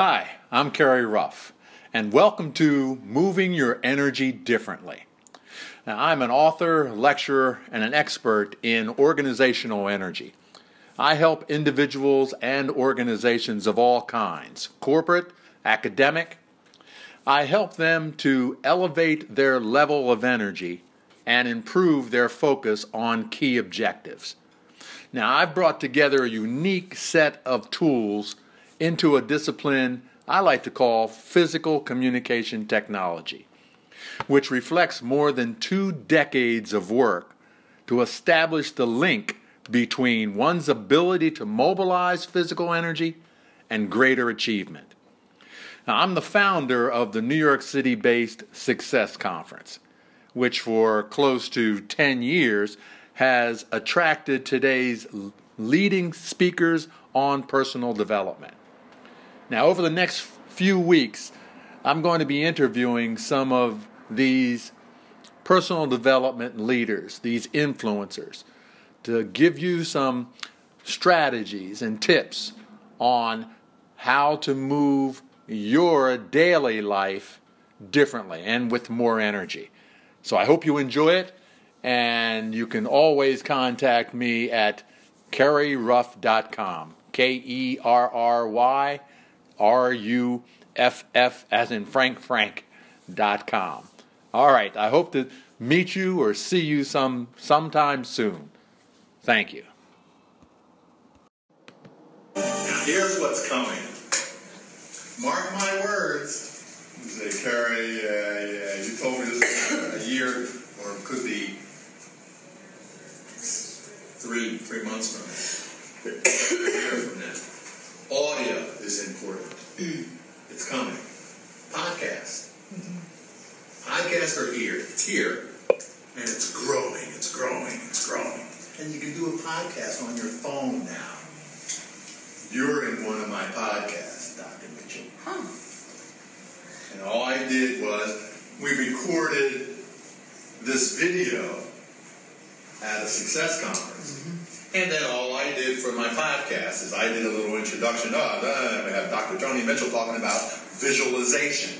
Hi, I'm Kerry Ruff, and welcome to Moving Your Energy Differently. Now, I'm an author, lecturer, and an expert in organizational energy. I help individuals and organizations of all kinds, corporate, academic. I help them to elevate their level of energy and improve their focus on key objectives. Now, I've brought together a unique set of tools into a discipline I like to call physical communication technology, which reflects more than two decades of work to establish the link between one's ability to mobilize physical energy and greater achievement. Now, I'm the founder of the New York City based Success Conference, which for close to 10 years has attracted today's leading speakers on personal development. Now, over the next few weeks, I'm going to be interviewing some of these personal development leaders, these influencers, to give you some strategies and tips on how to move your daily life differently and with more energy. So I hope you enjoy it, and you can always contact me at kerryruff.com. K E R R Y R U F F as in Frank Frank dot com. All right, I hope to meet you or see you some sometime soon. Thank you. Now here's what's coming. Mark my words. Say, Kerry, uh, yeah, you told me this a year or could be three three months from now. Audio is important. It's coming. Podcast. Podcasts are here. It's here. And it's growing. It's growing. It's growing. And you can do a podcast on your phone now. You're in one of my podcasts, Dr. Mitchell. Huh. And all I did was we recorded this video at a success conference. Mm-hmm. And then all I did for my podcast is I did a little introduction. Oh, uh, we have Dr. Tony Mitchell talking about visualization.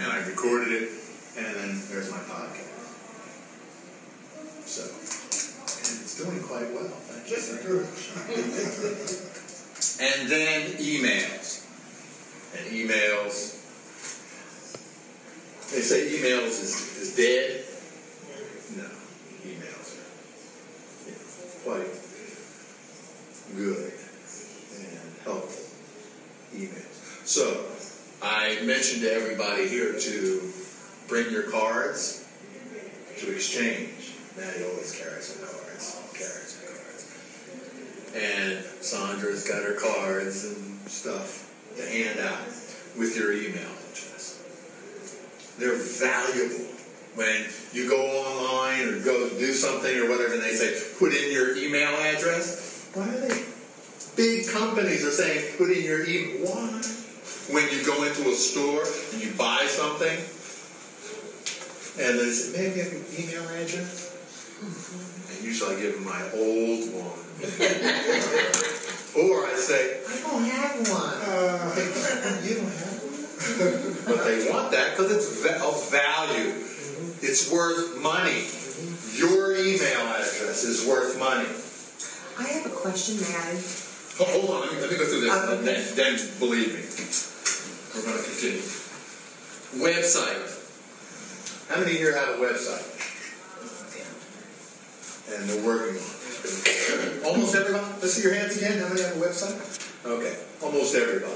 And I recorded it, and then there's my podcast. So, and it's doing quite well. Thank you. and then emails. And emails. They say emails is, is dead. No, emails are quite good and helpful emails. So, I mentioned to everybody here to bring your cards to exchange. Maddie always carries her cards. Carries her cards. And Sandra's got her cards and stuff to hand out with your email address. They're valuable when you go online or go do something or whatever and they say, put in your email address. Why are they? Big companies are saying, put in your email. Why? When you go into a store and you buy something, and they say, maybe I get an email address? Mm-hmm. And usually I give them my old one. or I say, I don't have one. you don't have one? but they want that because it's of value. It's worth money. Your email address is worth money. I have a question, Maddie. Oh, hold on, let me, let me go through this. Okay. Then, then believe me, we're going to continue. Website. How many here have a website? And they're working on it. Almost everybody? Let's see your hands again. How many have a website? Okay, almost everybody.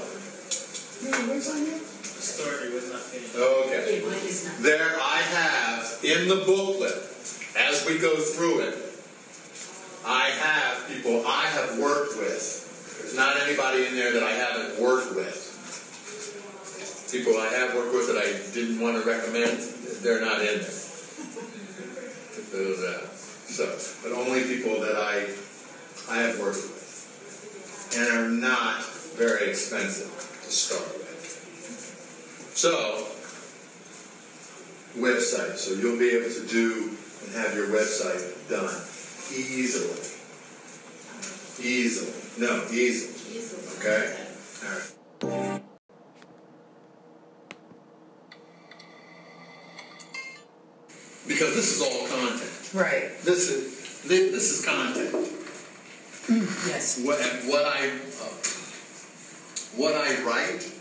You have a website yet? Story was not finished. Okay. Okay, mine is not. There I have in the booklet, as we go through it, I have people I have worked with. There's not anybody in there that I haven't worked with. People I have worked with that I didn't want to recommend, they're not in there. Those, uh, so, but only people that I I have worked with and are not very expensive to start with. So, website. So you'll be able to do and have your website done easily. Easily. No, easily. Okay? All right. Because this is all content. Right. This is this is content. Yes. What, what I uh, what I write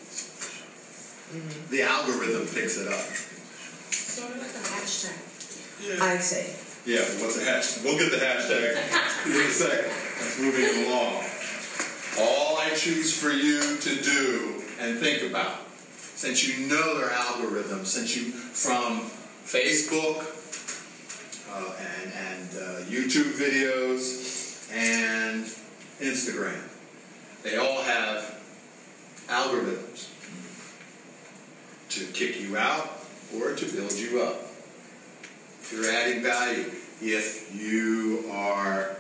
the algorithm picks it up. Sort of like a hashtag. I say. Yeah, what's the hashtag? We'll get the hashtag in a second. That's moving it along. All I choose for you to do and think about, since you know their algorithm, since you from Facebook uh, and and uh, YouTube videos and Instagram, they all have algorithms to kick you out or to build you up if you're adding value, if you are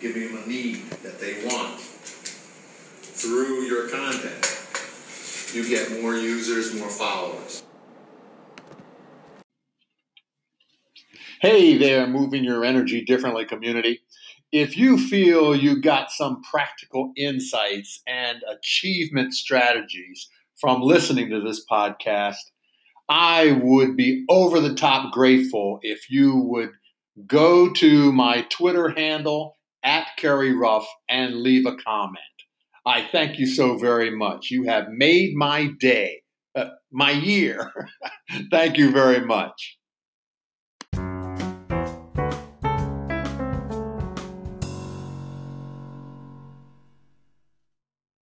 giving them a need that they want through your content, you get more users, more followers. Hey there, moving your energy differently community. If you feel you got some practical insights and achievement strategies from listening to this podcast, I would be over the top grateful if you would go to my Twitter handle at Kerry Ruff and leave a comment. I thank you so very much. You have made my day, uh, my year. thank you very much.